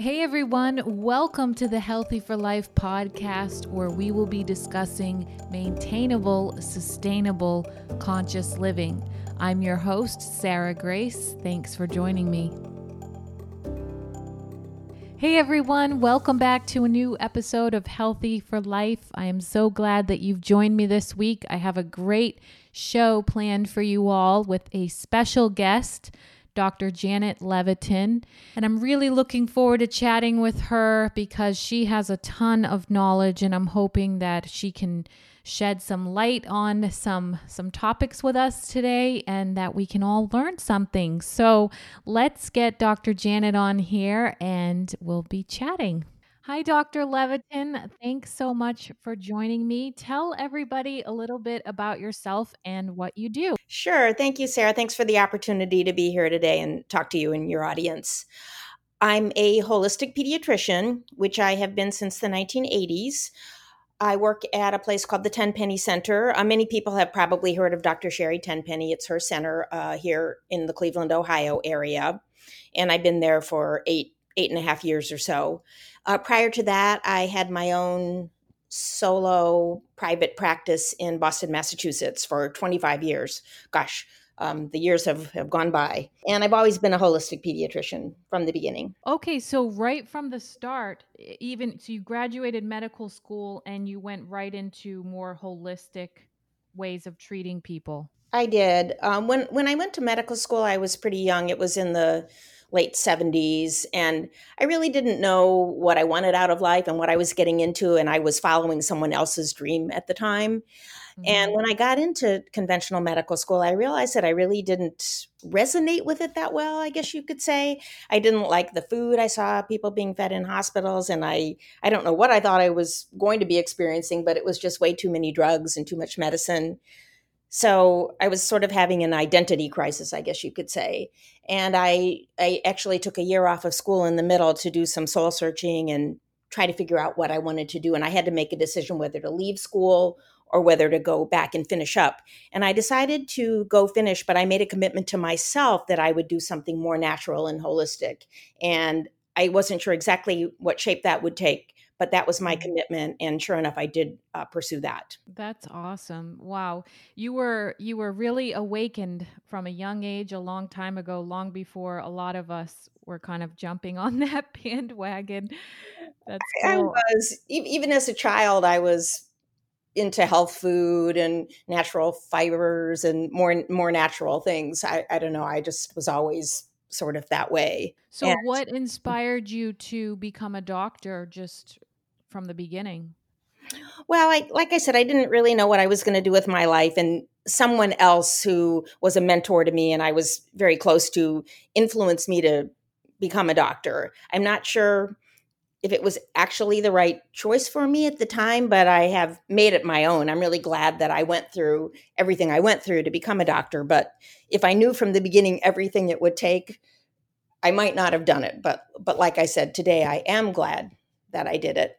Hey everyone, welcome to the Healthy for Life podcast, where we will be discussing maintainable, sustainable, conscious living. I'm your host, Sarah Grace. Thanks for joining me. Hey everyone, welcome back to a new episode of Healthy for Life. I am so glad that you've joined me this week. I have a great show planned for you all with a special guest. Dr. Janet Levatin. And I'm really looking forward to chatting with her because she has a ton of knowledge and I'm hoping that she can shed some light on some some topics with us today and that we can all learn something. So, let's get Dr. Janet on here and we'll be chatting. Hi, Dr. Levatin. Thanks so much for joining me. Tell everybody a little bit about yourself and what you do. Sure. Thank you, Sarah. Thanks for the opportunity to be here today and talk to you and your audience. I'm a holistic pediatrician, which I have been since the 1980s. I work at a place called the Tenpenny Center. Uh, many people have probably heard of Dr. Sherry Tenpenny. It's her center uh, here in the Cleveland, Ohio area. And I've been there for eight, eight and a half years or so. Uh, prior to that, I had my own solo private practice in Boston, Massachusetts for 25 years. Gosh, um, the years have, have gone by. And I've always been a holistic pediatrician from the beginning. Okay, so right from the start, even so you graduated medical school and you went right into more holistic ways of treating people. I did. Um, when when I went to medical school, I was pretty young. It was in the late 70s and i really didn't know what i wanted out of life and what i was getting into and i was following someone else's dream at the time. Mm-hmm. and when i got into conventional medical school i realized that i really didn't resonate with it that well i guess you could say. I didn't like the food i saw people being fed in hospitals and i i don't know what i thought i was going to be experiencing but it was just way too many drugs and too much medicine so I was sort of having an identity crisis, I guess you could say. And I I actually took a year off of school in the middle to do some soul searching and try to figure out what I wanted to do. And I had to make a decision whether to leave school or whether to go back and finish up. And I decided to go finish, but I made a commitment to myself that I would do something more natural and holistic. And I wasn't sure exactly what shape that would take but that was my mm-hmm. commitment and sure enough i did uh, pursue that. That's awesome. Wow. You were you were really awakened from a young age a long time ago long before a lot of us were kind of jumping on that bandwagon. That's cool. i was even as a child i was into health food and natural fibers and more more natural things. I, I don't know i just was always sort of that way. So and, what inspired you to become a doctor just from the beginning? Well, I, like I said, I didn't really know what I was going to do with my life. And someone else who was a mentor to me and I was very close to influenced me to become a doctor. I'm not sure if it was actually the right choice for me at the time, but I have made it my own. I'm really glad that I went through everything I went through to become a doctor. But if I knew from the beginning everything it would take, I might not have done it. But but like I said today, I am glad that I did it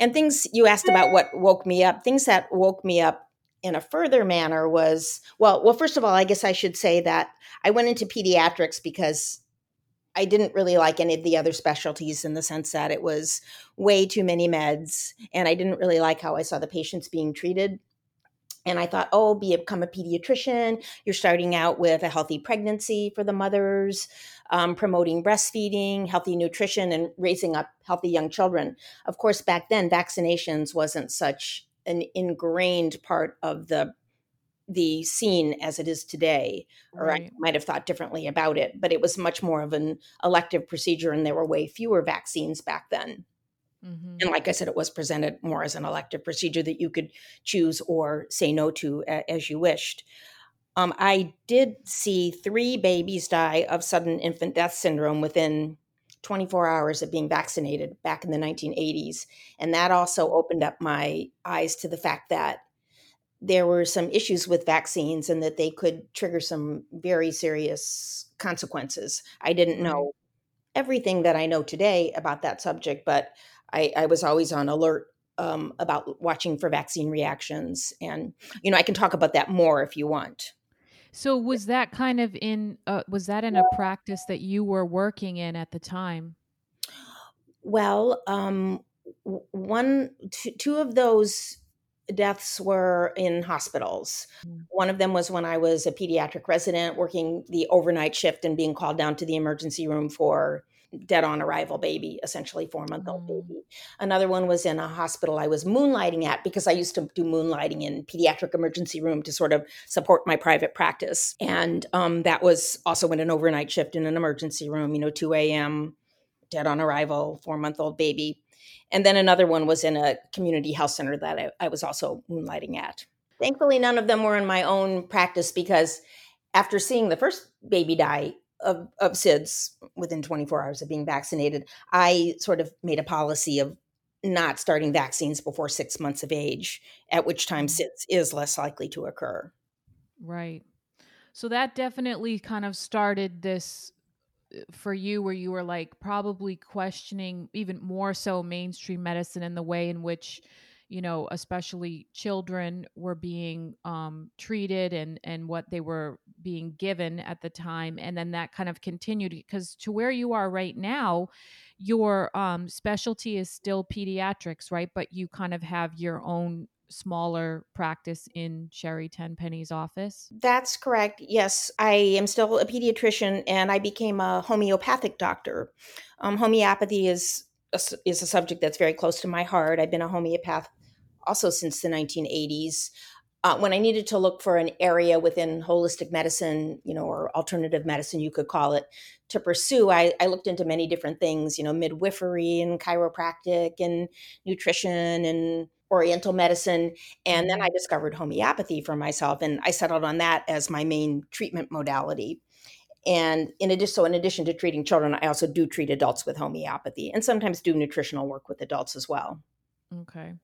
and things you asked about what woke me up things that woke me up in a further manner was well well first of all i guess i should say that i went into pediatrics because i didn't really like any of the other specialties in the sense that it was way too many meds and i didn't really like how i saw the patients being treated and I thought, oh, become a pediatrician. You're starting out with a healthy pregnancy for the mothers, um, promoting breastfeeding, healthy nutrition, and raising up healthy young children. Of course, back then, vaccinations wasn't such an ingrained part of the the scene as it is today or right. i might have thought differently about it but it was much more of an elective procedure and there were way fewer vaccines back then Mm-hmm. And like I said, it was presented more as an elective procedure that you could choose or say no to as you wished. Um, I did see three babies die of sudden infant death syndrome within 24 hours of being vaccinated back in the 1980s. And that also opened up my eyes to the fact that there were some issues with vaccines and that they could trigger some very serious consequences. I didn't know everything that I know today about that subject, but I, I was always on alert um, about watching for vaccine reactions. And, you know, I can talk about that more if you want. So was that kind of in, uh, was that in a practice that you were working in at the time? Well, um, one, two of those deaths were in hospitals. Mm. One of them was when I was a pediatric resident working the overnight shift and being called down to the emergency room for dead on arrival baby, essentially four month old mm. baby. Another one was in a hospital I was moonlighting at because I used to do moonlighting in pediatric emergency room to sort of support my private practice. And um, that was also in an overnight shift in an emergency room, you know, 2 a.m., dead on arrival, four month old baby. And then another one was in a community health center that I, I was also moonlighting at. Thankfully, none of them were in my own practice because after seeing the first baby die, of, of SIDS within 24 hours of being vaccinated, I sort of made a policy of not starting vaccines before six months of age, at which time mm-hmm. SIDS is less likely to occur. Right. So that definitely kind of started this uh, for you where you were like probably questioning even more so mainstream medicine and the way in which you know, especially children were being um, treated and and what they were being given at the time, and then that kind of continued because to where you are right now, your um, specialty is still pediatrics, right? But you kind of have your own smaller practice in Sherry Tenpenny's office? That's correct. Yes, I am still a pediatrician and I became a homeopathic doctor. Um, homeopathy is is a subject that's very close to my heart. I've been a homeopath also since the 1980s. Uh, when I needed to look for an area within holistic medicine, you know, or alternative medicine, you could call it, to pursue, I, I looked into many different things, you know, midwifery and chiropractic and nutrition and oriental medicine. And then I mm-hmm. discovered homeopathy for myself, and I settled on that as my main treatment modality. And in addition, so in addition to treating children, I also do treat adults with homeopathy and sometimes do nutritional work with adults as well. Okay.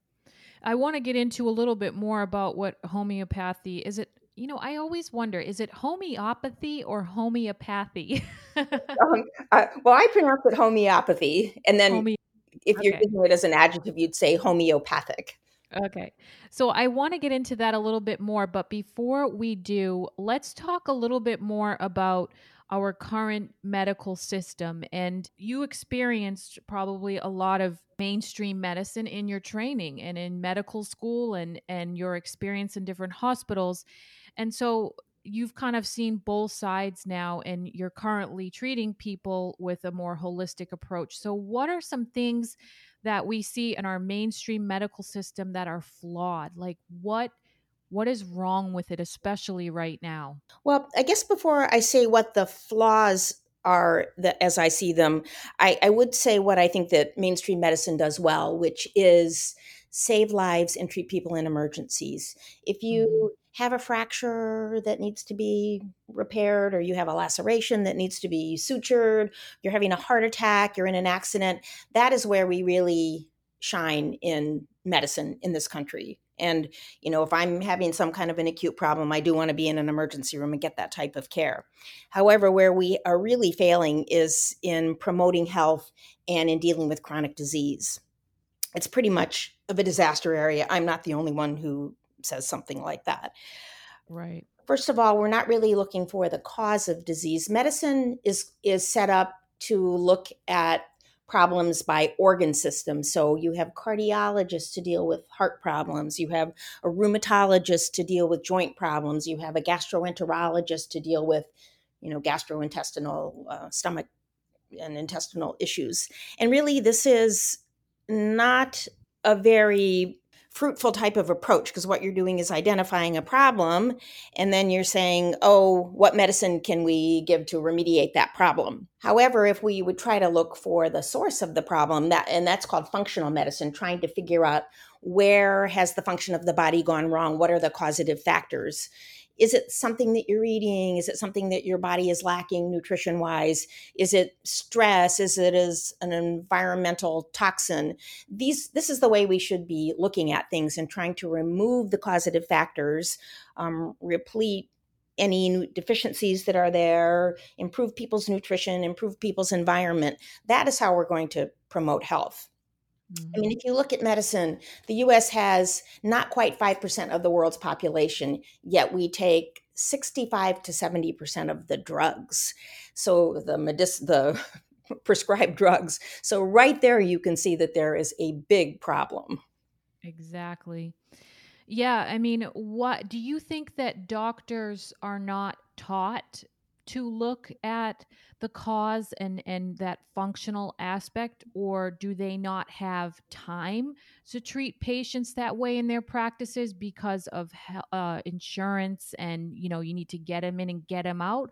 I want to get into a little bit more about what homeopathy is. It you know I always wonder is it homeopathy or homeopathy? um, uh, well, I pronounce it homeopathy, and then Home- if you're using it as an adjective, you'd say homeopathic. Okay. So I want to get into that a little bit more, but before we do, let's talk a little bit more about our current medical system. And you experienced probably a lot of mainstream medicine in your training and in medical school and, and your experience in different hospitals. And so you've kind of seen both sides now and you're currently treating people with a more holistic approach. So, what are some things that we see in our mainstream medical system that are flawed? Like, what what is wrong with it, especially right now? Well, I guess before I say what the flaws are that as I see them, I, I would say what I think that mainstream medicine does well, which is save lives and treat people in emergencies. If you mm-hmm. have a fracture that needs to be repaired, or you have a laceration that needs to be sutured, you're having a heart attack, you're in an accident, that is where we really shine in medicine in this country. And, you know, if I'm having some kind of an acute problem, I do want to be in an emergency room and get that type of care. However, where we are really failing is in promoting health and in dealing with chronic disease. It's pretty much of a disaster area. I'm not the only one who says something like that. Right. First of all, we're not really looking for the cause of disease. Medicine is is set up to look at problems by organ system. So you have cardiologists to deal with heart problems, you have a rheumatologist to deal with joint problems, you have a gastroenterologist to deal with, you know, gastrointestinal uh, stomach and intestinal issues. And really, this is not a very fruitful type of approach because what you're doing is identifying a problem and then you're saying, oh, what medicine can we give to remediate that problem? However, if we would try to look for the source of the problem, that and that's called functional medicine, trying to figure out where has the function of the body gone wrong? What are the causative factors? Is it something that you're eating? Is it something that your body is lacking nutrition wise is it stress? Is it as an environmental toxin? These this is the way we should be looking at things and trying to remove the causative factors um, replete any deficiencies that are there improve people's nutrition improve people's environment. That is how we're going to promote health. Mm-hmm. I mean, if you look at medicine, the US has not quite 5% of the world's population, yet we take 65 to 70% of the drugs. So the medic- the prescribed drugs. So, right there, you can see that there is a big problem. Exactly. Yeah. I mean, what do you think that doctors are not taught to look at the cause and and that functional aspect or do they not have time to treat patients that way in their practices because of uh, insurance and you know you need to get them in and get them out?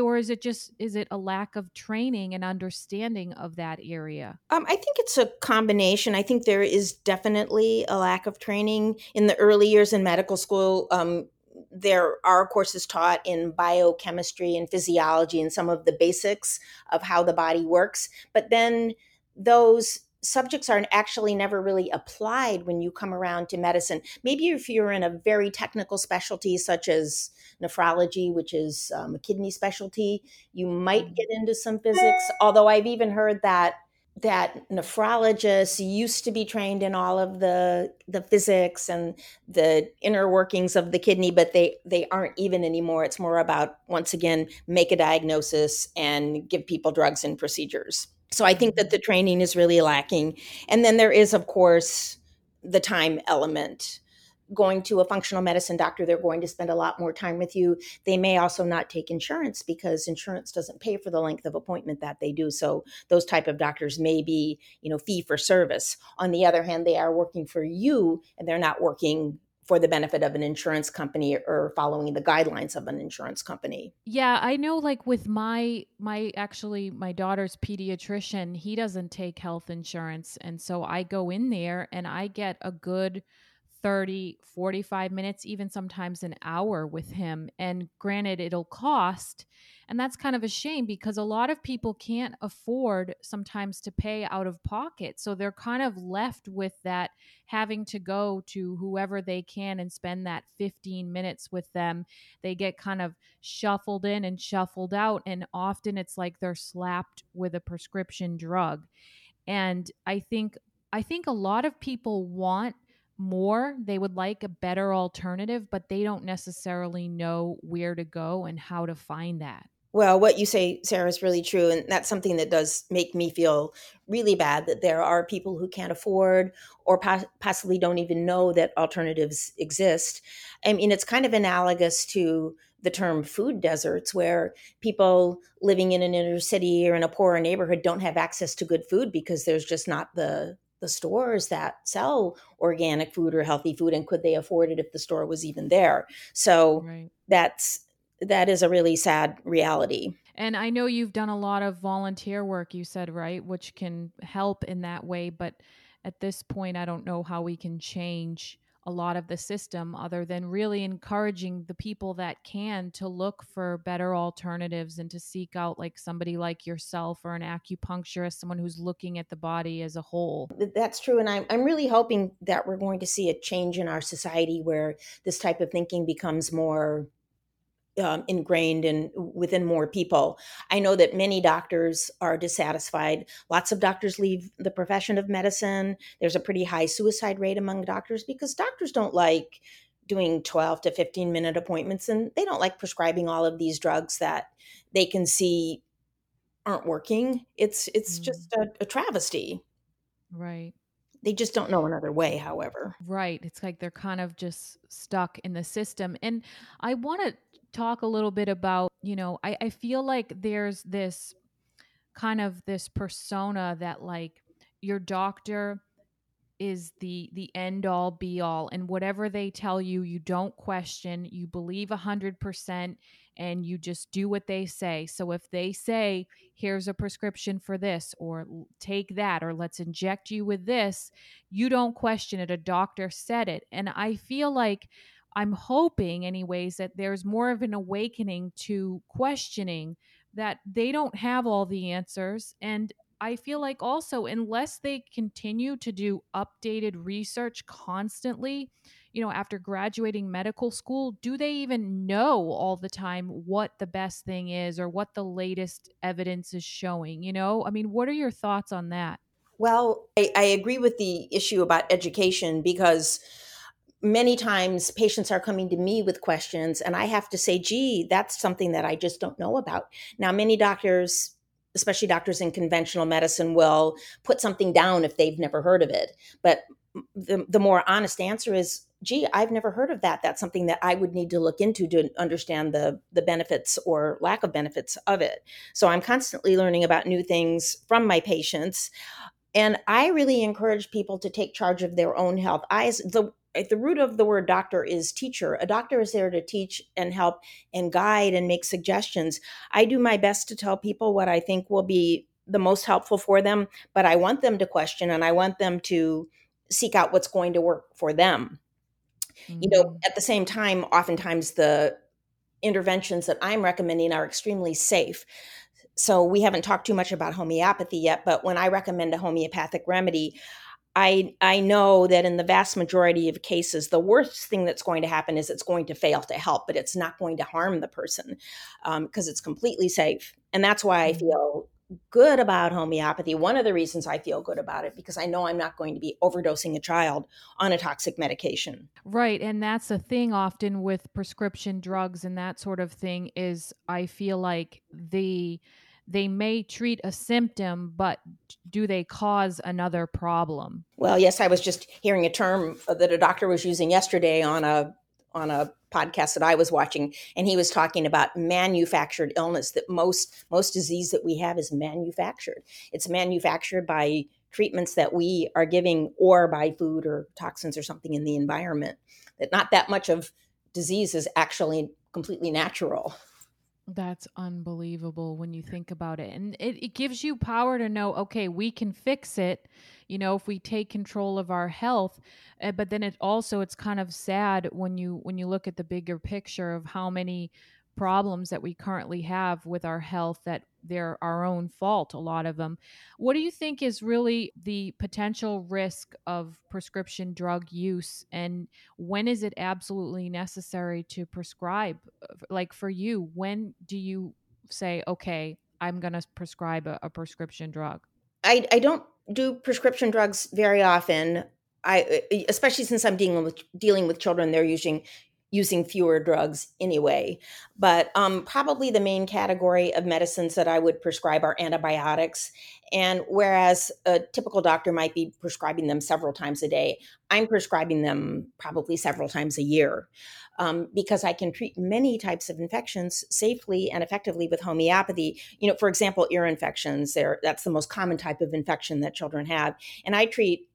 Or is it just is it a lack of training and understanding of that area? Um, i think it's a combination. I think there is definitely a lack of training in the early years in medical school um, there are courses taught in biochemistry and physiology and some of the basics of how the body works. But then those subjects are actually never really applied when you come around to medicine. Maybe if you're in a very technical specialty such as nephrology which is um, a kidney specialty you might mm-hmm. get into some physics. Although i've even heard that that nephrologists used to be trained in all of the the physics and the inner workings of the kidney but they they aren't even anymore. It's more about once again make a diagnosis and give people drugs and procedures. So i think that mm-hmm. the training is really lacking. And then there is of course the time element going to a functional medicine doctor they're going to spend a lot more time with you. They may also not take insurance because insurance doesn't pay for the length of appointment that they do. So those type of doctors may be you know fee for service. On the other hand they are working for you and they're not working for the benefit of an insurance company or following the guidelines of an insurance company. Yeah, I know like with my my actually my daughter's pediatrician, he doesn't take health insurance. And so I go in there and I get a good 30, 45 minutes, even sometimes an hour with him. And granted, it'll cost. And that's kind of a shame because a lot of people can't afford sometimes to pay out of pocket. So they're kind of left with that having to go to whoever they can and spend that 15 minutes with them. They get kind of shuffled in and shuffled out. And often it's like they're slapped with a prescription drug. And I think I think a lot of people want more. They would like a better alternative, but they don't necessarily know where to go and how to find that. Well, what you say, Sarah, is really true. And that's something that does make me feel really bad that there are people who can't afford or possibly don't even know that alternatives exist. I mean, it's kind of analogous to the term food deserts, where people living in an inner city or in a poorer neighborhood don't have access to good food because there's just not the the stores that sell organic food or healthy food and could they afford it if the store was even there so right. that's that is a really sad reality and i know you've done a lot of volunteer work you said right which can help in that way but at this point i don't know how we can change a lot of the system other than really encouraging the people that can to look for better alternatives and to seek out like somebody like yourself or an acupuncturist someone who's looking at the body as a whole. That's true and i'm, I'm really hoping that we're going to see a change in our society where this type of thinking becomes more um, ingrained in within more people. I know that many doctors are dissatisfied. Lots of doctors leave the profession of medicine. There's a pretty high suicide rate among doctors because doctors don't like doing 12 to 15 minute appointments and they don't like prescribing all of these drugs that they can see aren't working. It's it's mm. just a, a travesty. Right. They just don't know another way, however. Right. It's like they're kind of just stuck in the system. And I want to talk a little bit about, you know, I, I feel like there's this kind of this persona that like your doctor is the the end all be all and whatever they tell you you don't question you believe a hundred percent and you just do what they say. So if they say here's a prescription for this or take that or let's inject you with this you don't question it. A doctor said it. And i feel like I'm hoping, anyways, that there's more of an awakening to questioning that they don't have all the answers. And I feel like also, unless they continue to do updated research constantly, you know, after graduating medical school, do they even know all the time what the best thing is or what the latest evidence is showing? You know, I mean, what are your thoughts on that? Well, I, I agree with the issue about education because many times patients are coming to me with questions and i have to say gee that's something that i just don't know about now many doctors especially doctors in conventional medicine, will put something down if they've never heard of it. But the, the more honest answer is, gee, I've never heard of that. That's something that I would need to look into to understand the the benefits or lack of benefits of it. So I'm constantly learning about new things from my patients. And I really encourage people to take charge of their own health. I the at the root of the word doctor is teacher. A doctor is there to teach and help and guide and make suggestions. I do my best to tell people what I think will be the most helpful for them, but I want them to question and I want them to seek out what's going to work for them. Mm-hmm. You know, mm. at the same time, oftentimes the interventions that I'm recommending are extremely safe. So we haven't talked too much about homeopathy yet, but when I recommend a homeopathic remedy, I I know that in the vast majority of cases, the worst thing that's going to happen is it's going to fail to help, but it's not going to harm the person because um, it's completely safe. And that's why I mm-hmm. feel good about homeopathy. One of the reasons I feel good about it because I know I'm not going to be overdosing a child on a toxic medication. Right, and that's the thing often with prescription drugs and that sort of thing is I feel like the they may treat a symptom, but do they cause another problem? Well, yes, I was just hearing a term that a doctor was using yesterday on a on a podcast that I was watching, and he was talking about manufactured illness. That most most disease that we have is manufactured. It's manufactured by treatments that we are giving, or by food or toxins or something in the environment. That not that much of disease is actually completely natural. That's unbelievable when you think about it. And it, it gives you power to know, okay, we can fix it, you know, if we take control of our health. Uh, but then it also it's kind of sad when you when you look at the bigger picture of how many problems that we currently have with our health that they're our own fault a lot of them what do you think is really the potential risk of prescription drug use and when is it absolutely necessary to prescribe uh, like for you when do you say okay i'm going to prescribe a, a prescription drug I, I don't do prescription drugs very often. I uh, especially since I'm dealing with dealing with children, they're using using fewer drugs anyway. But um, probably the main category of medicines that I would prescribe are antibiotics. And whereas a typical doctor might be prescribing them several times a day, I'm prescribing them probably several times a year um, because I can treat many types of infections safely and effectively with homeopathy. You know, for example, ear infections, that's the most common type of infection that children have. And I treat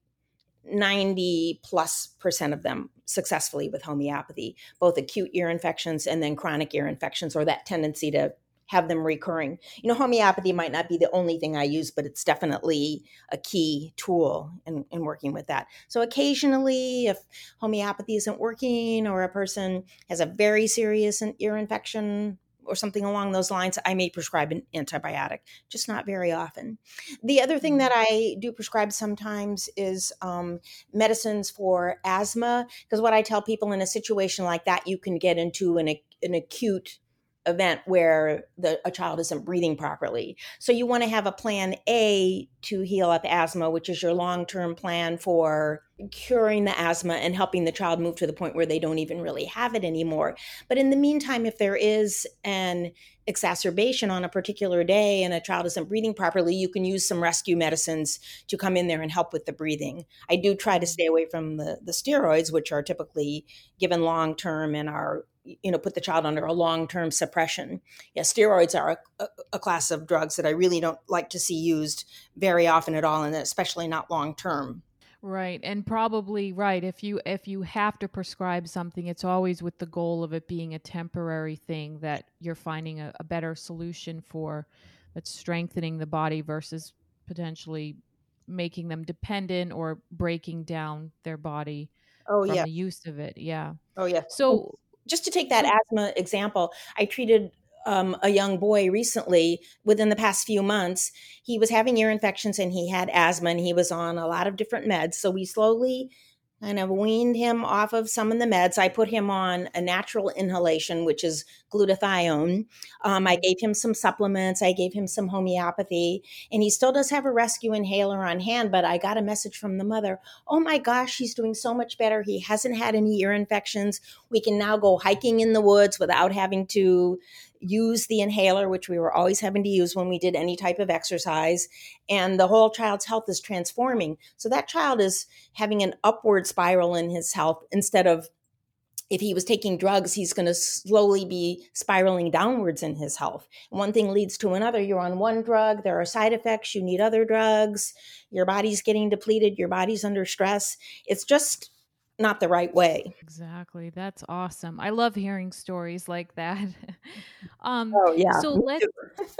90 plus percent of them successfully with homeopathy, both acute ear infections and then chronic ear infections, or that tendency to have them recurring. You know, homeopathy might not be the only thing I use, but it's definitely a key tool in, in working with that. So occasionally, if homeopathy isn't working or a person has a very serious ear infection, or something along those lines, I may prescribe an antibiotic, just not very often. The other thing that mm-hmm. I do prescribe sometimes is um, medicines for asthma, because what I tell people in a situation like that, you can get into an, an acute event where the a child isn't breathing properly. So you want to have a plan A to heal up asthma, which is your long-term plan for curing the asthma and helping the child move to the point where they don't even really have it anymore. But in the meantime, if there is an exacerbation on a particular day and a child isn't breathing properly, you can use some rescue medicines to come in there and help with the breathing. I do try to mm-hmm. stay away from the, the steroids, which are typically given long term and are you know put the child under a long-term suppression. Yeah steroids are a, a, class of drugs that i really don't like to see used very often at all and especially not long term right and probably right if you if you have to prescribe something it's always with the goal of it being a temporary thing that you're finding a, a better solution for that's strengthening the body versus potentially making them dependent or breaking down their body oh from yeah. the use of it yeah. Oh yeah. So oh. Just to take that asthma example, I treated um, a young boy recently within the past few months. He was having ear infections and he had asthma and he was on a lot of different meds. So we slowly kind of weaned him off of some of the meds. I put him on a natural inhalation, which is glutathione. Um, I gave him some supplements. I gave him some homeopathy, and he still does have a rescue inhaler on hand. But I got a message from the mother Oh my gosh, he's doing so much better. He hasn't had any ear infections. We can now go hiking in the woods without having to use the inhaler, which we were always having to use when we did any type of exercise, and the whole child's health is transforming. So that child is having an upward spiral in his health instead of if he was taking drugs, he's going to slowly be spiraling downwards in his health. One thing leads to another. You're on one drug, there are side effects, you need other drugs, your body's getting depleted, your body's under stress. It's just not the right way. Exactly. That's awesome. I love hearing stories like that. um, oh, yeah. So let's.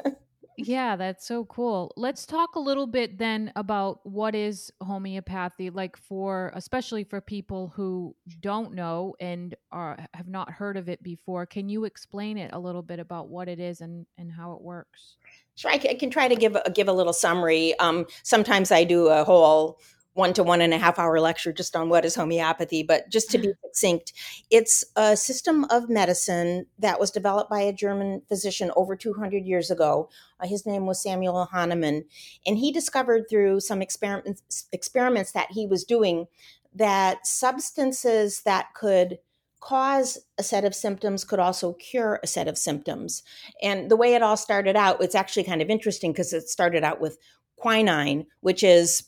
yeah, that's so cool. Let's talk a little bit then about what is homeopathy like for especially for people who don't know and are have not heard of it before. Can you explain it a little bit about what it is and and how it works? Sure, I can, try to give a, give a little summary. Um, sometimes I do a whole one to one and a half hour lecture just on what is homeopathy, but just to be succinct, it's a system of medicine that was developed by a German physician over 200 years ago. Uh, his name was Samuel Hahnemann, and he discovered through some experiments experiments that he was doing that substances that could cause a set of symptoms could also cure a set of symptoms. And the way it all started out, it's actually kind of interesting because it started out with quinine, which is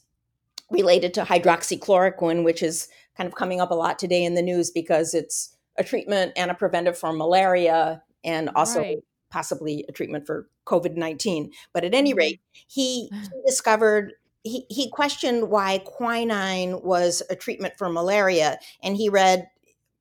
related to hydroxychloroquine, which is kind of coming up a lot today in the news because it's a treatment and a preventive for malaria and also right. possibly a treatment for COVID 19. But at any mm-hmm. rate, he, he discovered. He, he questioned why quinine was a treatment for malaria, and he read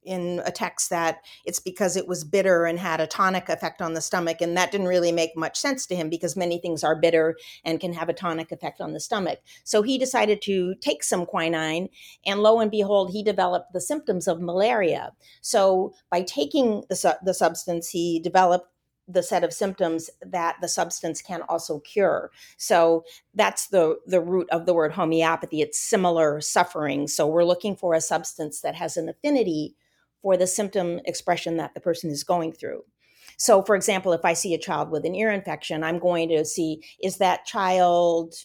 in a text that it's because it was bitter and had a tonic effect on the stomach. And that didn't really make much sense to him because many things are bitter and can have a tonic effect on the stomach. So he decided to take some quinine, and lo and behold, he developed the symptoms of malaria. So by taking the, su- the substance, he developed the set of symptoms that the substance can also cure. So that's the the root of the word homeopathy. It's similar suffering. So we're looking for a substance that has an affinity for the symptom expression that the person is going through. So, for example, if I see a child with an ear infection, I'm going to see is that child,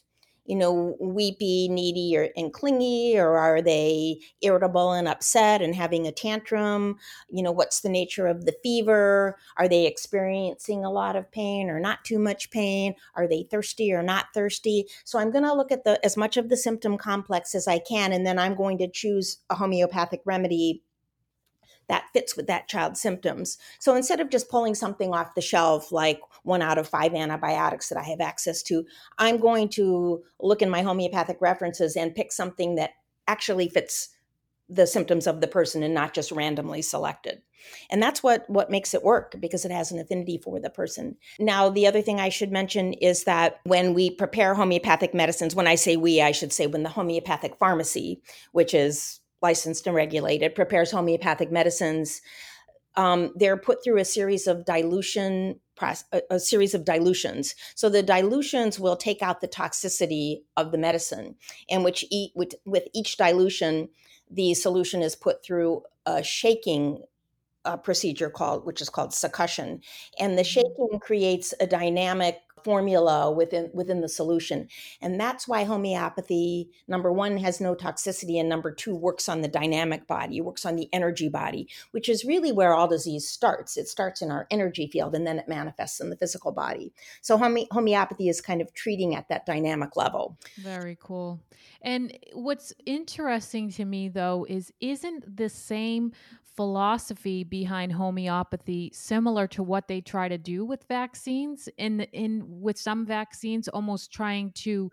you know, weepy, needy, or and clingy, or are they irritable and upset and having a tantrum? You know, what's the nature of the fever? Are they experiencing a lot of pain or not too much pain? Are they thirsty or not thirsty? So I'm going to look at the as much of the symptom complex as I can, and then I'm going to choose a homeopathic remedy that fits with that child's symptoms. So instead of just pulling something off the shelf like one out of five antibiotics that I have access to, I'm going to look in my homeopathic references and pick something that actually fits the symptoms of the person and not just randomly selected and that's what what makes it work because it has an affinity for the person now the other thing i should mention is that when we prepare homeopathic medicines when i say we i should say when the homeopathic pharmacy which is licensed and regulated, prepares homeopathic medicines. Um, they're put through a series of dilution a, a, series of dilutions. So the dilutions will take out the toxicity of the medicine, and which eat, with, with each dilution, the solution is put through a shaking uh, procedure called, which is called succussion, and the mm-hmm. shaking creates a dynamic formula within within the solution. And that's why homeopathy number one has no toxicity and number two works on the dynamic body works on the energy body which is really where all disease starts. It starts in our energy field and then it manifests in the physical body. So home- homeopathy is kind of treating at that dynamic level. Very cool. And what's interesting to me though is isn't the same philosophy behind homeopathy similar to what they try to do with vaccines in in with some vaccines almost trying to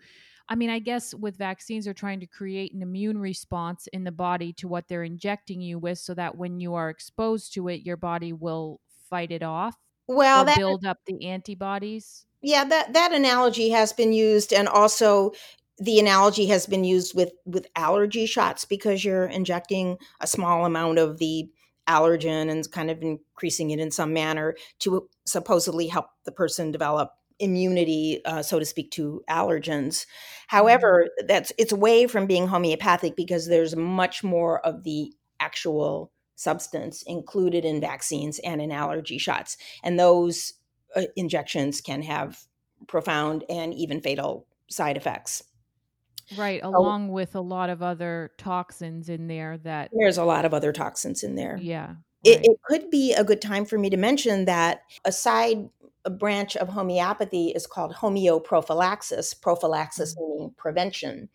I mean, I guess with vaccines, they're trying to create an immune response in the body to what they're injecting you with so that when you are exposed to it, your body will fight it off. Well, that, build up the antibodies. Yeah, that, that analogy has been used. And also, the analogy has been used with with allergy shots because you're injecting a small amount of the allergen and kind of increasing it in some manner to supposedly help the person develop immunity uh, so to speak to allergens however mm-hmm. that's it's away from being homeopathic because there's much more of the actual substance included in vaccines and in allergy shots and those uh, injections can have profound and even fatal side effects Right, along with a lot of other toxins in there that there's a lot of other toxins in there. Yeah. Right. It, it could be a good time for me to mention that a branch of homeopathy is called homeoprophylaxis, prophylaxis mm-hmm. meaning prevention.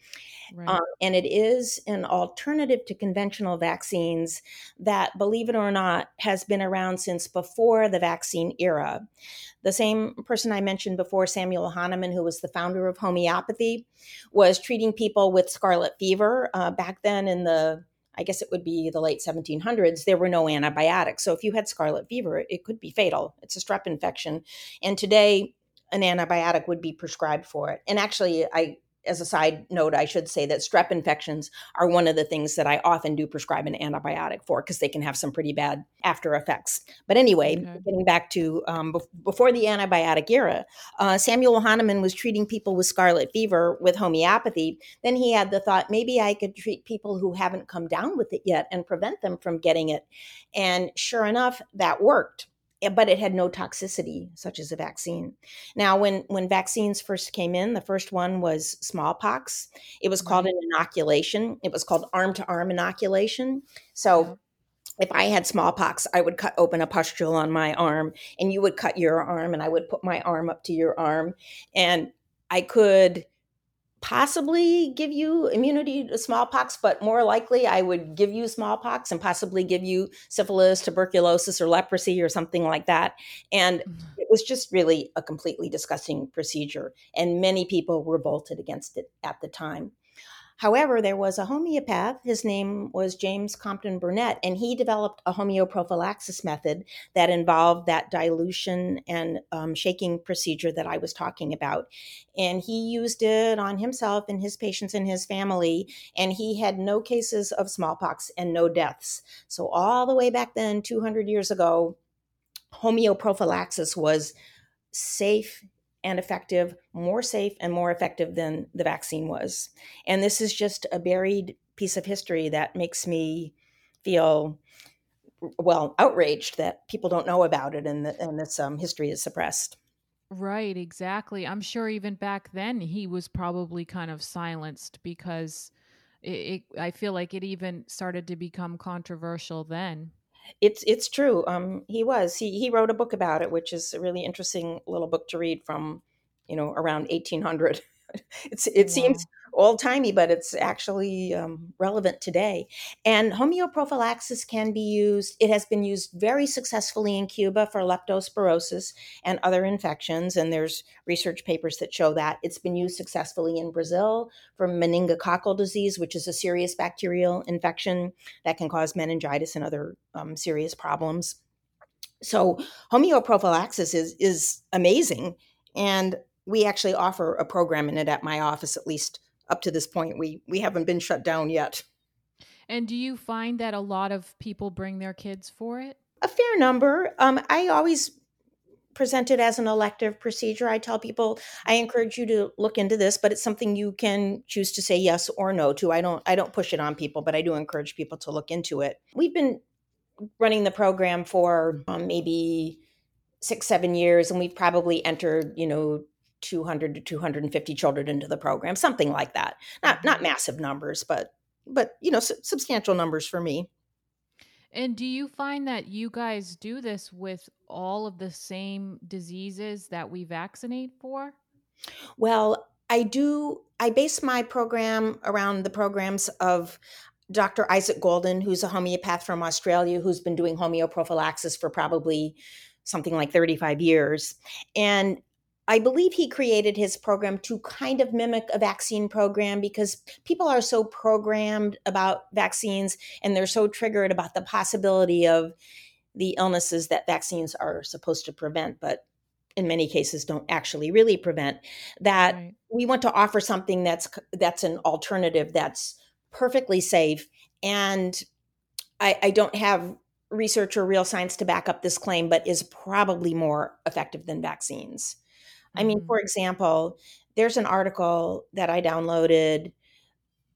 Right. Um, and it is an alternative to conventional vaccines that, believe it or not, has been around since before the vaccine era. The same person I mentioned before, Samuel Hahnemann, who was the founder of homeopathy, was treating people with scarlet fever uh, back then in the I guess it would be the late 1700s, there were no antibiotics. So if you had scarlet fever, it could be fatal. It's a strep infection. And today, an antibiotic would be prescribed for it. And actually, I as a side note, I should say that strep infections are one of the things that I often do prescribe an antibiotic for because they can have some pretty bad after effects. But anyway, okay. getting back to um, be- before the antibiotic era, uh, Samuel Hahnemann was treating people with scarlet fever with homeopathy. Then he had the thought maybe I could treat people who haven't come down with it yet and prevent them from getting it. And sure enough, that worked. Eh, but it had no toxicity such as a vaccine. Now, when when vaccines first came in, the first one was smallpox. It was called an inoculation. It was called arm to arm inoculation. So. If I had smallpox, I would cut open a pustule on my arm, and you would cut your arm, and I would put my arm up to your arm, and I could possibly give you immunity to smallpox, but more likely I would give you smallpox and possibly give you syphilis, tuberculosis, or leprosy or something like that. And mm-hmm. it was just really a completely disgusting procedure. And many people revolted against it at the time. However, there was a homeopath. His name was James Compton Burnett, and he developed a homeoprophylaxis method that involved that dilution and um, shaking procedure that I was talking about. And he used it on himself and his patients and his family, and he had no cases of smallpox and no deaths. So, all the way back then, 200 years ago, homeoprophylaxis was safe and effective, more safe and more effective than the vaccine was. And this is just a buried piece of history that makes me feel well outraged that people don't know about it and, the, and this um, history is suppressed. Right, exactly. I'm sure even back then he was probably kind of silenced because it, it, I feel like it even started to become controversial then. It's it's true. Um, he was. He he wrote a book about it, which is a really interesting little book to read from, you know, around 1800. it's it wow. seems old timey, but it's actually um, relevant today. And homeoprophylaxis can be used, it has been used very successfully in Cuba for leptospirosis and other infections. And there's research papers that show that. It's been used successfully in Brazil for meningococcal disease, which is a serious bacterial infection that can cause meningitis and other um, serious problems. So homeoprophylaxis is is amazing, and we actually offer a program in it at my office, at least up to this point. We we haven't been shut down yet. And do you find that a lot of people bring their kids for it? A fair number. Um, i always present it as an elective procedure. I tell people i encourage you to look into this but it's something you can choose to say yes or no to. I don't i don't push it on people but i do encourage people to look into it. We've been running the program for um, maybe six seven years and we've probably entered you know 200 to 250 children into the program something like that. Not not mm-hmm. massive numbers but but you know su- substantial numbers for me. And do you find that you guys do this with all of the same diseases that we vaccinate for? Well i do i base my program around the programs of dr isaac golden who's a homeopath from australia who's been doing homeoprophylaxis for probably something like 35 years. And I believe he created his program to kind of mimic a vaccine program because people are so programmed about vaccines and they're so triggered about the possibility of the illnesses that vaccines are supposed to prevent, but in many cases don't actually really prevent that right. we want to offer something that's that's an alternative that's perfectly safe and I, I don't have research or real science to back up this claim but is probably more effective than vaccines I mean, mm-hmm. for example, there's an article that I downloaded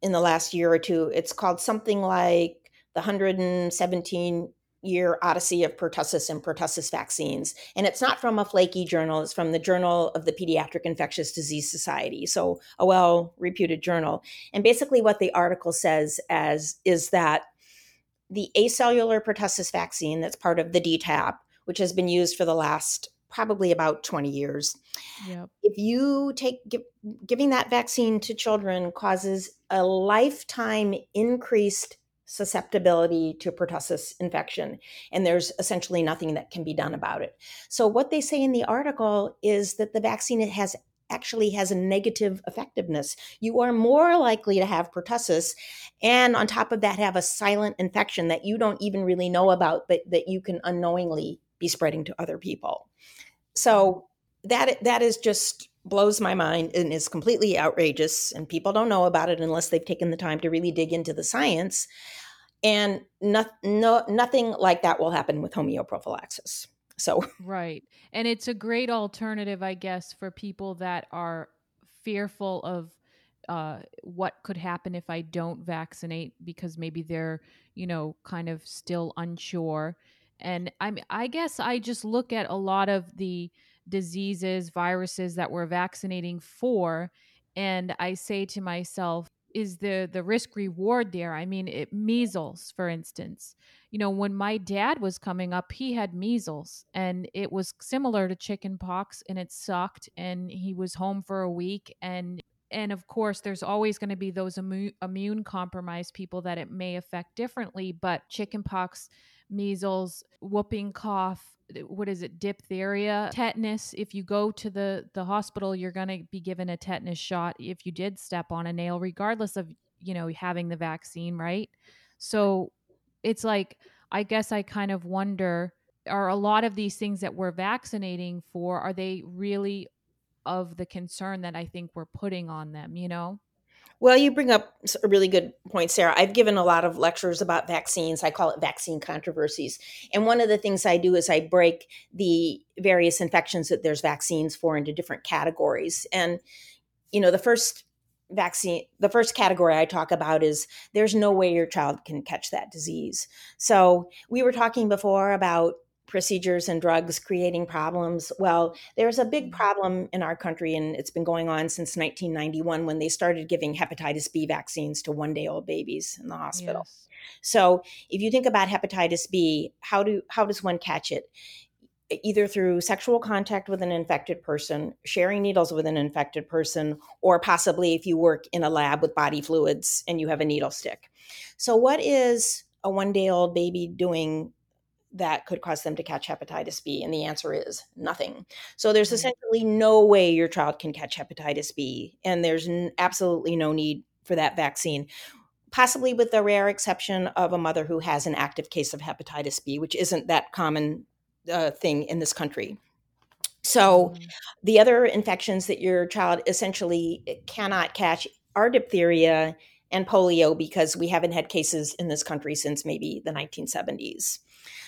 in the last year or two. It's called something like the 117 year odyssey of pertussis and pertussis vaccines. And it's not from a flaky journal, it's from the Journal of the Pediatric Infectious Disease Society, so a well reputed journal. And basically, what the article says as is that the acellular pertussis vaccine that's part of the DTaP, which has been used for the last probably about 20 years. Yep. If you take give, giving that vaccine to children causes a lifetime increased susceptibility to pertussis infection and there's essentially nothing that can be done about it. So what they say in the article is that the vaccine has actually has a negative effectiveness. You are more likely to have pertussis and on top of that have a silent infection that you don't even really know about but that you can unknowingly be spreading to other people. So that that is just blows my mind and is completely outrageous and people don't know about it unless they've taken the time to really dig into the science. And no, no, nothing like that will happen with homeoprophylaxis. So right. And it's a great alternative i guess for people that are fearful of uh, what could happen if i don't vaccinate because maybe they're you know kind of still unsure and i'm i guess i just look at a lot of the diseases viruses that we're vaccinating for and i say to myself is the the risk reward there? I mean it, measles for instance. You know when my dad was coming up he had measles and it was similar to chicken pox and it sucked and he was home for a week and and of course there's always going to be those immu- immune compromised people that it may affect differently but chickenpox measles whooping cough eh, what is it diphtheria tetanus. If you go to the the hospital you're going to be given a tetanus shot if you did step on a nail regardless of you know having the vaccine right? So it's like i guess i kind of wonder are a lot of these things that we're vaccinating for are they really of the concern that i think we're putting on them you know well, you bring up a really good point, Sarah. I've given a lot of lectures about vaccines. I call it vaccine controversies. And one of the things I do is I break the various infections that there's vaccines for into different categories. And, you know, the first vaccine the first category i talk about is there's no way your child can catch that disease so we were talking before about procedures and drugs creating problems. Well, there's a big mm-hmm. problem in our country, and it's been going on since 1991 when they started giving hepatitis B vaccines to one day old babies in the hospital. Yes. So, if you think about hepatitis B, how do how does one catch it? Either through sexual contact with an infected person, sharing needles with an infected person, or possibly if you work in a lab with body fluids and you have a needle stick. So, what is a one day old baby doing that could cause them to catch hepatitis B? And the answer is nothing. So there's essentially no way your child can catch hepatitis B, and there's n- absolutely no need for that vaccine. Possibly with the rare exception of a mother who has an active case of hepatitis B, which isn't that common uh, thing in this country. So, mm. the other infections that your child essentially eh, cannot catch are diphtheria and polio because we haven't had cases in this country since maybe the 1970s.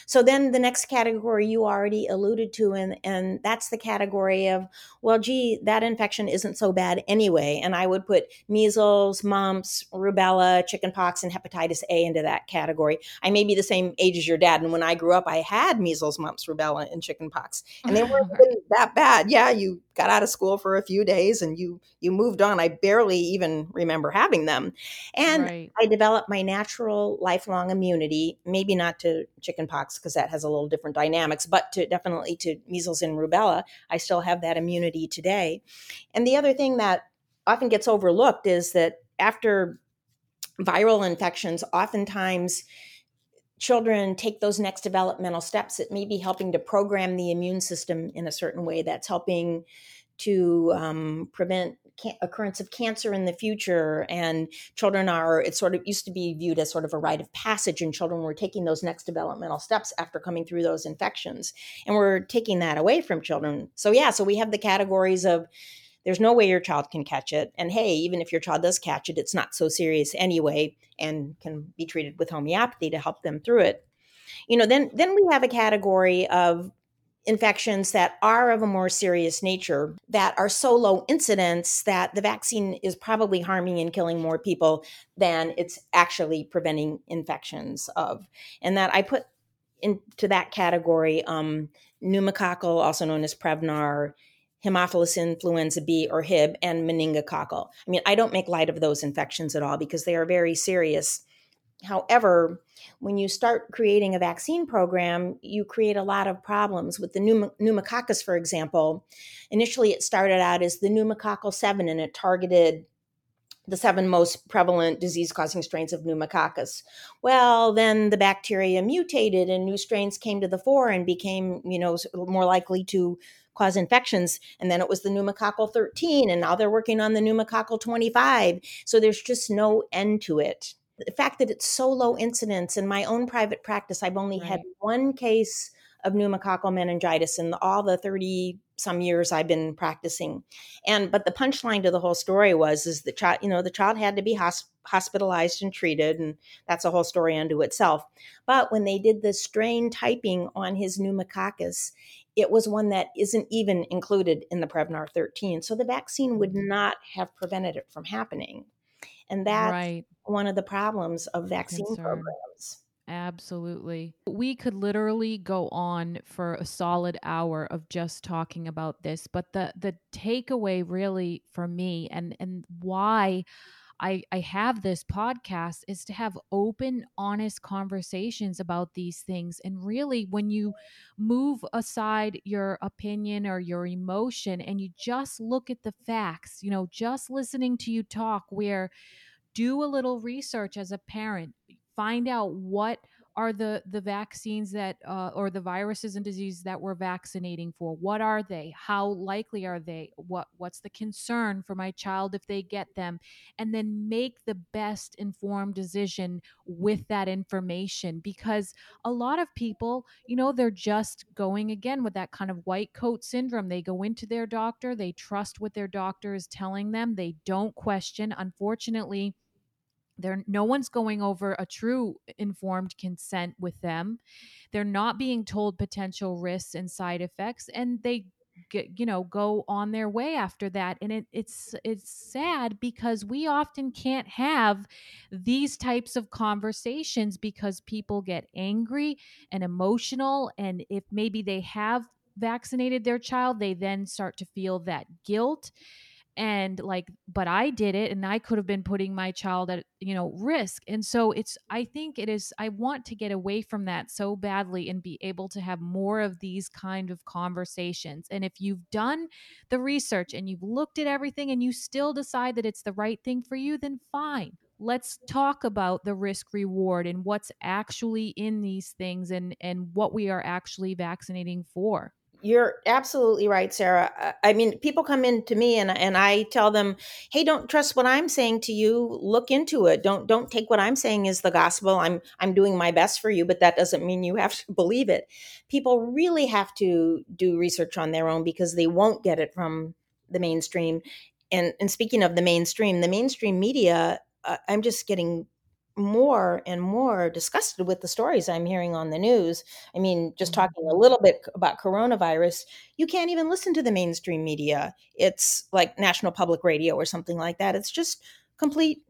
So then the next category you already alluded to, and, and that's the category of, well, gee, that infection isn't so bad anyway. And I would put measles, mumps, rubella, chickenpox, and hepatitis A into that category. I may be the same age as your dad. And when I grew up, I had measles, mumps, rubella, and chickenpox. And they weren't that bad. Yeah, you got out of school for a few days and you you moved on. I barely even remember having them. And right. I developed my natural lifelong immunity, maybe not to chickenpox because that has a little different dynamics, but to definitely to measles and rubella, I still have that immunity today. And the other thing that often gets overlooked is that after viral infections, oftentimes children take those next developmental steps. It may be helping to program the immune system in a certain way that's helping to um, prevent occurrence of cancer in the future and children are it sort of used to be viewed as sort of a rite of passage and children were taking those next developmental steps after coming through those infections and we're taking that away from children so yeah so we have the categories of there's no way your child can catch it and hey even if your child does catch it it's not so serious anyway and can be treated with homeopathy to help them through it you know then then we have a category of infections that are of a more serious nature that are so low incidence that the vaccine is probably harming and killing more people than it's actually preventing infections of. And that I put into that category um, pneumococcal, also known as Prevnar, Haemophilus influenza B or Hib, and meningococcal. I mean, I don't make light of those infections at all because they are very serious However, when you start creating a vaccine program, you create a lot of problems with the pneumococcus, for example. Initially, it started out as the pneumococcal 7 and it targeted the seven most prevalent disease causing strains of pneumococcus. Well, then the bacteria mutated and new strains came to the fore and became, you know, more likely to cause infections. And then it was the pneumococcal 13, and now they're working on the pneumococcal 25. So there's just no end to it. The fact that it's so low incidence in my own private practice, I've only right. had one case of pneumococcal meningitis in all the 30 some years I've been practicing. And but the punchline to the whole story was is the child, you know, the child had to be hosp- hospitalized and treated, and that's a whole story unto itself. But when they did the strain typing on his pneumococcus, it was one that isn't even included in the Prevnar 13. So the vaccine would mm-hmm. not have prevented it from happening. And that's right. one of the problems of vaccine Concern. programs. Absolutely. We could literally go on for a solid hour of just talking about this, but the the takeaway really for me and and why I I have this podcast is to have open honest conversations about these things. And really when you move aside your opinion or your emotion and you just look at the facts, you know, just listening to you talk where do a little research as a parent find out what are the the vaccines that uh, or the viruses and diseases that we're vaccinating for? What are they? How likely are they? What what's the concern for my child if they get them? And then make the best informed decision with that information because a lot of people you know they're just going again with that kind of white coat syndrome. They go into their doctor they trust what their doctor is telling them they don't question. Unfortunately there no one's going over a true informed consent with them. They're not being told potential risks and side effects and they get you know go on their way after that and it, it's it's sad because we often can't have these types of conversations because people get angry and emotional and if maybe they have vaccinated their child they then start to feel that guilt and like but i did it and i could have been putting my child at you know risk and so it's i think it is i want to get away from that so badly and be able to have more of these kind of conversations and if you've done the research and you've looked at everything and you still decide that it's the right thing for you then fine. Let's talk about the risk reward and what's actually in these things and and what we are actually vaccinating for you're absolutely right, Sarah. I mean, people come in to me and and I tell them, "Hey, don't trust what I'm saying to you. Look into it. Don't don't take what I'm saying as the gospel. I'm I'm doing my best for you, but that doesn't mean you have to believe it." People really have to do research on their own because they won't get it from the mainstream. And and speaking of the mainstream, the mainstream media, uh, I'm just getting more and more disgusted with the stories I'm hearing on the news. I mean, just talking a mm-hmm. little bit about coronavirus, you can't even listen to the mainstream media. It's like National Public Radio or something like that. It's just complete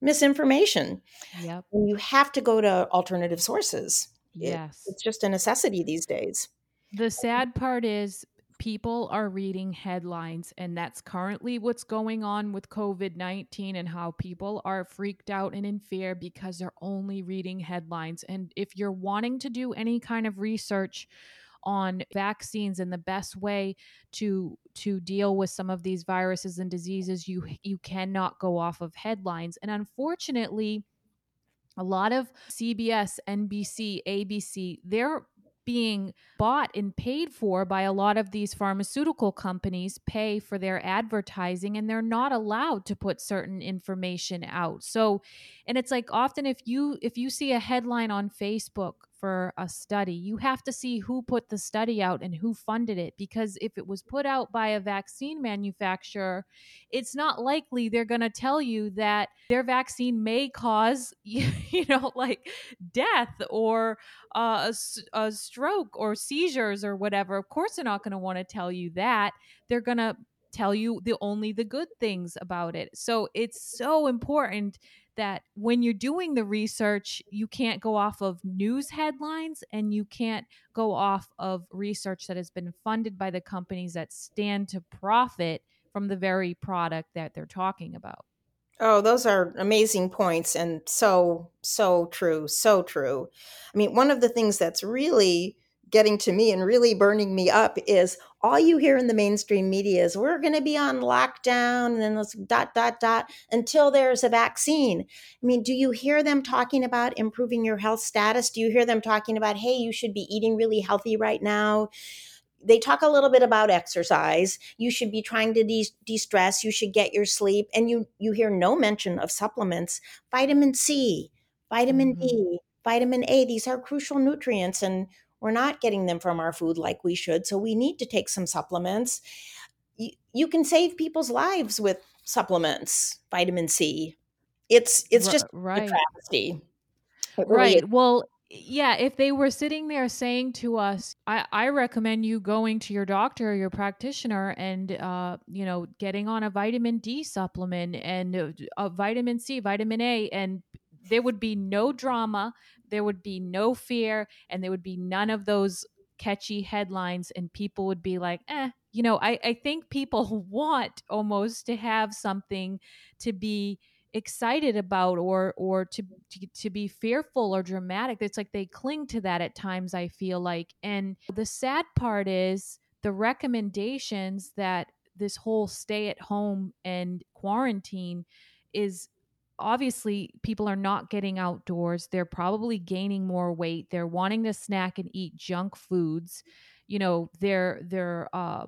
misinformation. Yep. And you have to go to alternative sources. Yes. It, it's just a necessity these days. The sad part is people are reading headlines, and that's currently what's going on with COVID 19 and how people are freaked out and in fear because they're only reading headlines. And if you're wanting to do any kind of research, on vaccines and the best way to to deal with some of these viruses and diseases you you cannot go off of headlines and unfortunately a lot of CBS, NBC, ABC, they're being bought and paid for by a lot of these pharmaceutical companies pay for their advertising and they're not allowed to put certain information out. So and it's like often if you if you see a headline on facebook for a study. You have to see who put the study out and who funded it because if it was put out by a vaccine manufacturer, it's not likely they're going to tell you that their vaccine may cause, you know, like death or uh, a, a stroke or seizures or whatever. Of course, they're not going to want to tell you that. They're going to tell you the only the good things about it. So it's so important that when you're doing the research, you can't go off of news headlines and you can't go off of research that has been funded by the companies that stand to profit from the very product that they're talking about. Oh, those are amazing points and so, so true. So true. I mean, one of the things that's really getting to me and really burning me up is all you hear in the mainstream media is we're going to be on lockdown and then let's dot, dot, dot until there's a vaccine. I mean, do you hear them talking about improving your health status? Do you hear them talking about, hey, you should be eating really healthy right now? they talk a little bit about exercise you should be trying to de- stress you should get your sleep and you you hear no mention of supplements vitamin c vitamin mm-hmm. d vitamin a these are crucial nutrients and we're not getting them from our food like we should so we need to take some supplements you, you can save people's lives with supplements vitamin c it's it's just right. a travesty really right is. well yeah, if they were sitting there saying to us, I, I recommend you going to your doctor or your practitioner and, uh, you know, getting on a vitamin D supplement and uh, a vitamin C, vitamin A, and there would be no drama, there would be no fear, and there would be none of those catchy headlines, and people would be like, eh, you know, I, I think people want almost to have something to be excited about or or to, to to be fearful or dramatic. It's like they cling to that at times i feel like. And the sad part is the recommendations that this whole stay at home and quarantine is obviously people are not getting outdoors they're probably gaining more weight they're wanting to snack and eat junk foods you know they're they're uh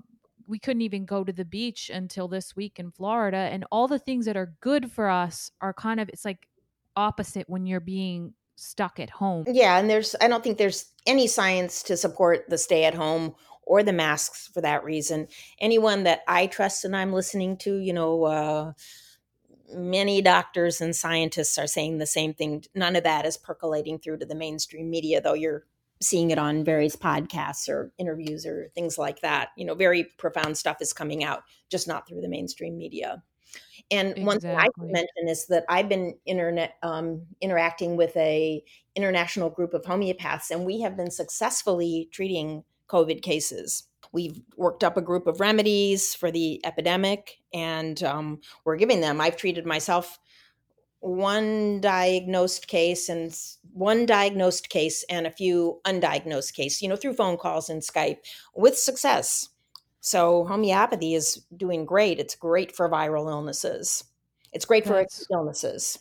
we couldn't even go to the beach until this week in Florida. And all the things that are good for us are kind of, it's like opposite when you're being stuck at home. Yeah. And there's, I don't think there's any science to support the stay at home or the masks for that reason. Anyone that I trust and I'm listening to, you know, uh, many doctors and scientists are saying the same thing. None of that is percolating through to the mainstream media, though you're seeing it on various podcasts or interviews or things like that. You know, very profound stuff is coming out, just not through the mainstream media. And exactly. one thing I can mention is that I've been internet um, interacting with a international group of homeopaths, and we have been successfully treating COVID cases. We've worked up a group of remedies for the epidemic, and um, we're giving them. I've treated myself one diagnosed case and one diagnosed case and a few undiagnosed case you know through phone calls and skype with success so homeopathy is doing great it's great for viral illnesses it's great for illnesses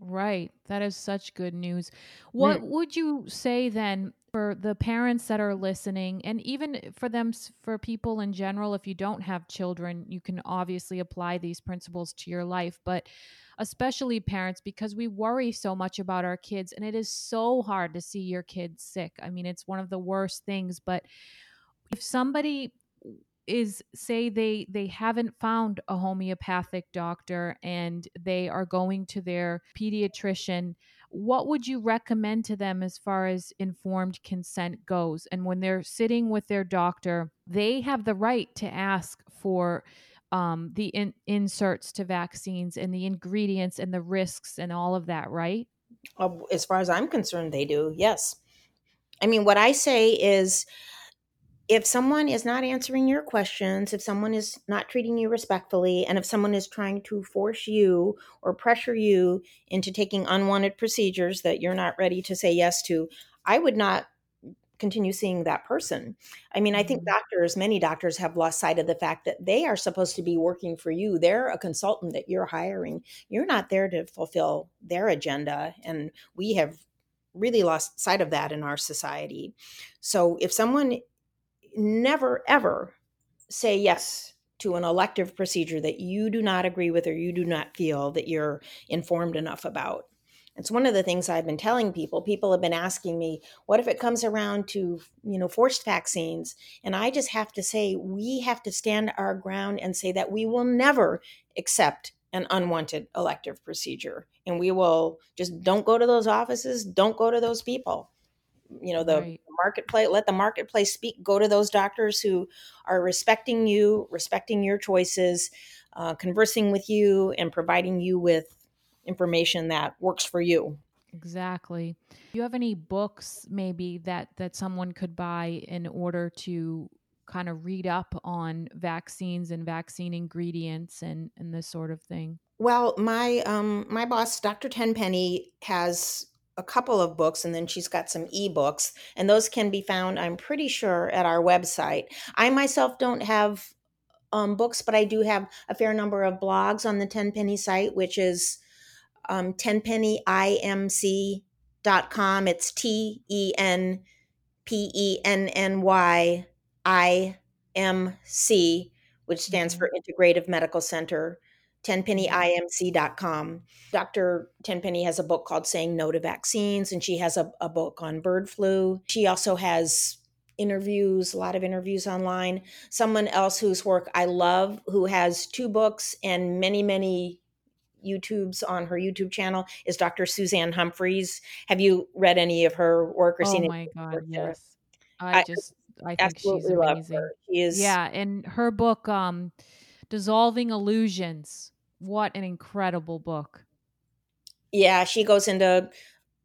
right that is such good news what mm. would you say then for the parents that are listening and even for them for people in general if you don't have children you can obviously apply these principles to your life but especially parents, because we worry so much about our kids. And it is so hard to see your kids sick. I mean, it's one of the worst things. But if somebody is say they they haven't found a homeopathic doctor and they are going to their pediatrician what would you recommend to them as far as informed consent goes and when they're sitting with their doctor they have the right to ask for um, the in- inserts to vaccines and the ingredients and the risks and all of that, right? As far as I'm concerned, they do. Yes. I mean, what I say is if someone is not answering your questions, if someone is not treating you respectfully, and if someone is trying to force you or pressure you into taking unwanted procedures that you're not ready to say yes to, I would not continue seeing that person. I mean, I think mm-hmm. doctors, many doctors have lost sight of the fact that they are supposed to be working for you. They're a consultant that you're hiring. You're not there to fulfill their agenda. And we have really lost sight of that in our society. So if someone never, ever say yes to an elective procedure that you do not agree with or you do not feel that you're informed enough about, it's one of the things I've been telling people. People have been asking me, what if it comes around to, you know, forced vaccines? And I just have to say, we have to stand our ground and say that we will never accept an unwanted elective procedure. And we will just don't go to those offices, don't go to those people. You know, the right. Marketplace, let the marketplace speak. Go to those doctors who are respecting you, respecting your choices, uh, conversing with you, and providing you with information that works for you. Exactly. Do you have any books maybe that that someone could buy in order to kind of read up on vaccines and vaccine ingredients and and this sort of thing? Well, my um my boss, Dr. Tenpenny, has a couple of books and then she's got some ebooks and those can be found i'm pretty sure at our website. I myself don't have um, books but i do have a fair number of blogs on the tenpenny site which is um, tenpennyimc.com it's t-e-n p-e-n-n-y-i-m-c which stands for integrative medical center tenpennyimc.com. Dr. Tenpenny has a book called Saying No to Vaccines, and she has a, a book on bird flu. She also has interviews, a lot of interviews online. Someone else whose work I love, who has two books and many, many YouTubes on her YouTube channel, is Dr. Suzanne Humphries. Have you read any of her work or oh seen my God, yes. I, I just I think she's amazing. She is Yeah, and her book, um, Dissolving Illusions. What an incredible book. Yeah, she goes into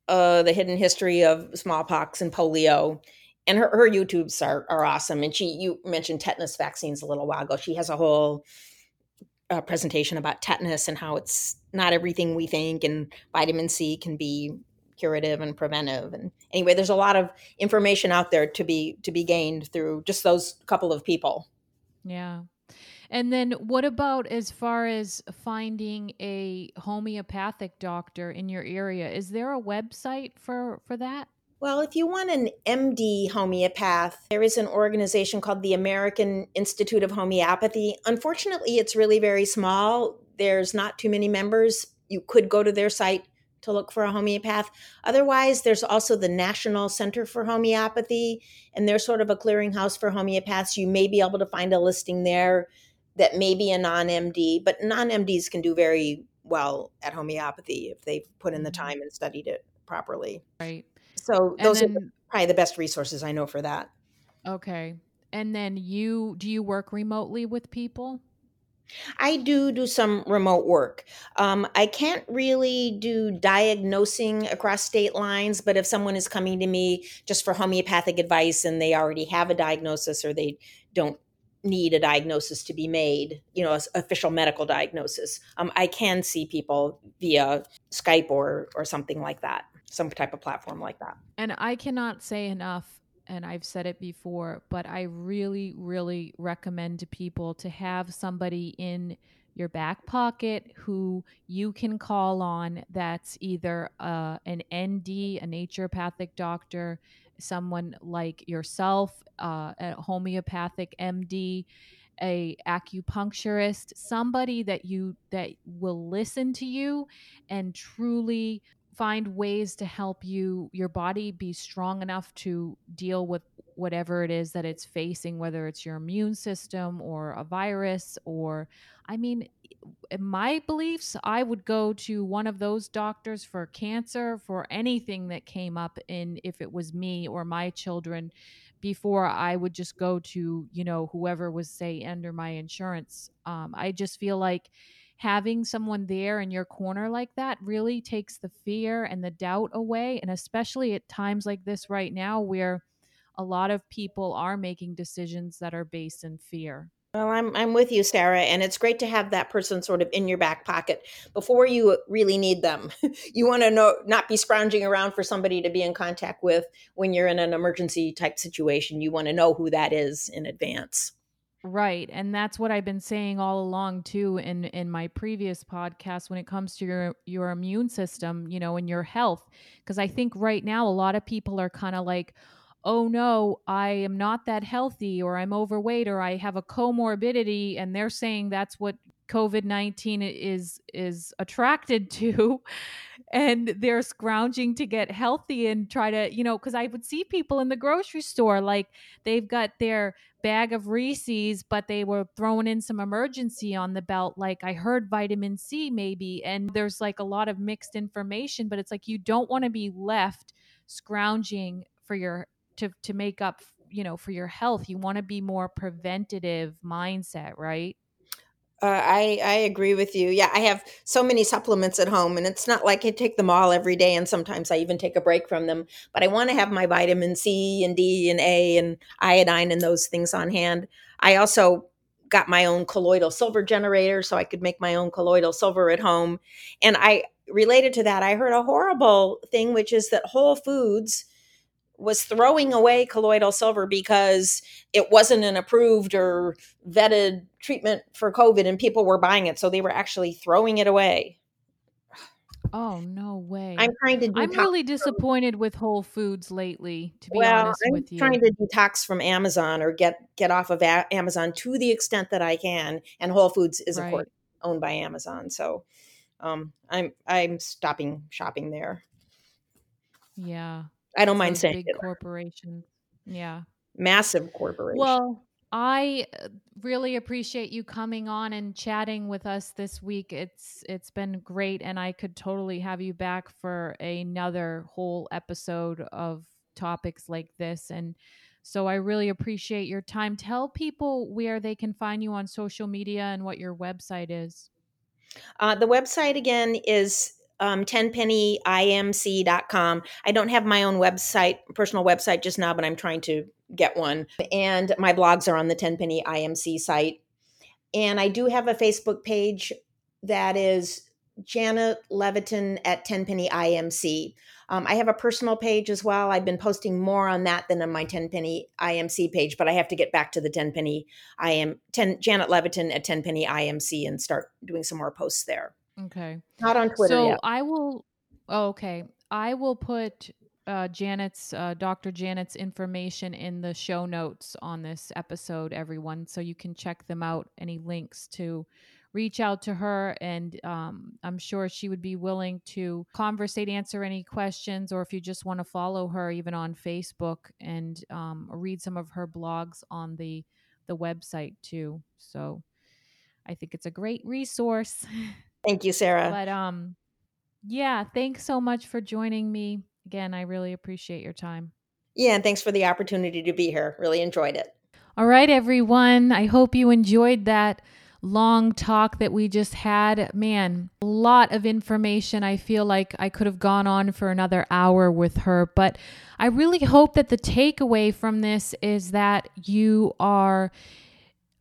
uh, the hidden history of smallpox and polio. And her, her YouTubes are, are awesome. And she, you mentioned tetanus vaccines a little while ago. She has a whole uh, presentation about tetanus and how it's not everything we think, and vitamin C can be curative and preventive. And anyway, there's a lot of information out there to be to be gained through just those couple of people. Yeah. And then what about as far as finding a homeopathic doctor in your area? Is there a website for for that? Well, if you want an MD homeopath, there is an organization called the American Institute of Homeopathy. Unfortunately, it's really very small. There's not too many members. You could go to their site to look for a homeopath. Otherwise, there's also the National Center for Homeopathy, and they're sort of a clearinghouse for homeopaths. You may be able to find a listing there that may be a non MD, but non MDs can do very well at homeopathy if they've put in the mm-hmm. time and studied it properly. Right. So those then, are probably the best resources I know for that. Okay. And then you do you work remotely with people? I do do some remote work. Um, I can't really do diagnosing across state lines, but if someone is coming to me just for homeopathic advice and they already have a diagnosis or they don't need a diagnosis to be made, you know, official medical diagnosis. Um, I can see people via Skype or or something like that, some type of platform like that. And I cannot say enough, and I've said it before, but I really, really recommend to people to have somebody in your back pocket who you can call on that's either uh, an ND, a naturopathic doctor, someone like yourself, uh, a homeopathic MD, a acupuncturist, somebody that you that will listen to you and truly find ways to help you your body be strong enough to deal with whatever it is that it's facing whether it's your immune system or a virus or i mean my beliefs, I would go to one of those doctors for cancer, for anything that came up in if it was me or my children, before I would just go to, you know, whoever was, say, under my insurance. Um, I just feel like having someone there in your corner like that really takes the fear and the doubt away. And especially at times like this right now, where a lot of people are making decisions that are based in fear. Well, I'm I'm with you, Sarah, and it's great to have that person sort of in your back pocket before you really need them. you want to know not be scrounging around for somebody to be in contact with when you're in an emergency type situation. You want to know who that is in advance. Right. And that's what I've been saying all along too in in my previous podcast when it comes to your your immune system, you know, and your health because I think right now a lot of people are kind of like oh no, I am not that healthy, or I'm overweight, or I have a comorbidity, and they're saying that's what COVID nineteen is is attracted to, and they're scrounging to get healthy and try to, you know, because I would see people in the grocery store like they've got their bag of Reese's, but they were throwing in some emergency on the belt, like I heard vitamin C maybe, and there's like a lot of mixed information, but it's like you don't want to be left scrounging for your to to make up you know for your health. You want to be more preventative mindset right uh, I I agree with you. Yeah, I have so many supplements at home, and it's not like I take them all every day. And sometimes I even take a break from them. But I want to have my vitamin C and D and A and iodine and those things on hand. I also got my own colloidal silver generator so I could make my own colloidal silver at home. And I related to that, I heard a horrible thing, which is that Whole Foods was throwing away colloidal silver because it wasn't an approved or vetted treatment for COVID and people were buying it. So they were actually throwing it away. Oh no way! I'm trying to. I'm really disappointed with Whole Foods lately. To be well, honest I'm with you, trying to detox from Amazon or get get off of a- Amazon to the extent that I can. And Whole Foods is Right. of course owned by Amazon, so um, I'm I'm stopping shopping there. yeah, I don't mind saying big it. corporations. Yeah. Massive corporation. Well, I uh, really appreciate you coming on and chatting with us this week. It's it's been great and I could totally have you back for another whole episode of topics like this and so I really appreciate your time. Tell people where they can find you on social media and what your website is. Uh, the website again is um, tenpennyimc.com. I don't have my own website, personal website just now, but I'm trying to get one. And my blogs are on the Tenpenny IMC site. And I do have a Facebook page that is Janet Levatin at Tenpenny IMC. Um, I have a personal page as well. I've been posting more on that than on my Tenpenny IMC page, but I have to get back to the Tenpenny IM 10 Janet Levatin at Tenpenny IMC and start doing some more posts there. Okay. Not on Twitter so yet. I will. Oh, okay, I will put uh, Janet's, uh, Dr. Janet's information in the show notes on this episode, everyone, so you can check them out. Any links to reach out to her, and um, I'm sure she would be willing to conversate, answer any questions, or if you just want to follow her, even on Facebook, and um, read some of her blogs on the the website too. So I think it's a great resource. Thank you, Sarah. But um yeah, thanks so much for joining me. Again, I really appreciate your time. yeah, and thanks for the opportunity to be here. Really enjoyed it. All right, everyone. I hope you enjoyed that long talk that we just had. Man, a lot of information. I feel like I could have gone on for another hour with her, but I really hope that the takeaway from this is that you are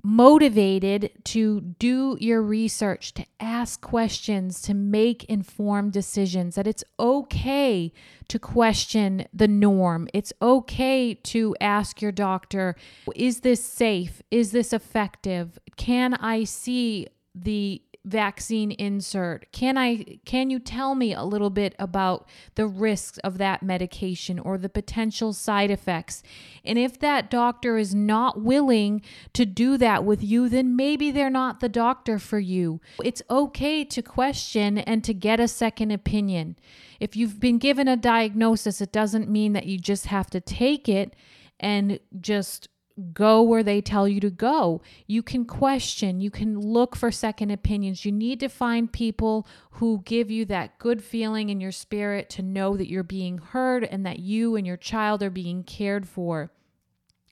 motivated to do your research, to ask questions, to make informed decisions, that it's okay to question the norm. It's okay to ask your doctor, is this safe? Is this effective? Can I see the vaccine insert can i can you tell me a little bit about the risks of that medication or the potential side effects? And if that doctor is not willing to do that with you then maybe they're not the doctor for you. It's okay to question and to get a second opinion. If you've been given a diagnosis it doesn't mean that you just have to take it and just go where they tell you to go. You can question, you can look for second opinions. You need to find people who give you that good feeling in your spirit to know that you're being heard and that you and your child are being cared for.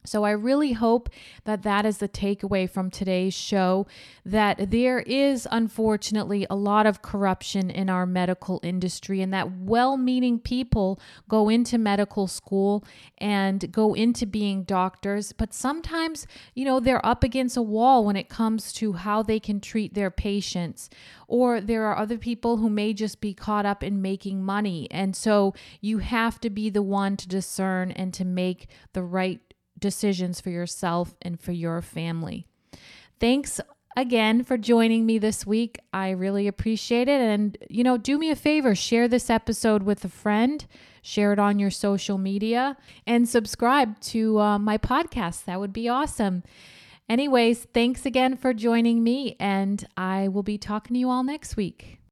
So, I really hope that that is the takeaway from today's show that there is unfortunately a lot of corruption in our medical industry, and that well meaning people go into medical school and go into being doctors, but sometimes, you know, they're up against a wall when it comes to how they can treat their patients. Or there are other people who may just be caught up in making money. And so you have to be the one to discern and to make the right decisions for yourself and for your family. Thanks again for joining me this week. I really appreciate it. And, you know, do me a favor share this episode with a friend, share it on your social media, and subscribe to uh, my podcast. That would be awesome. Anyways, thanks again for joining me, and I will be talking to you all next week.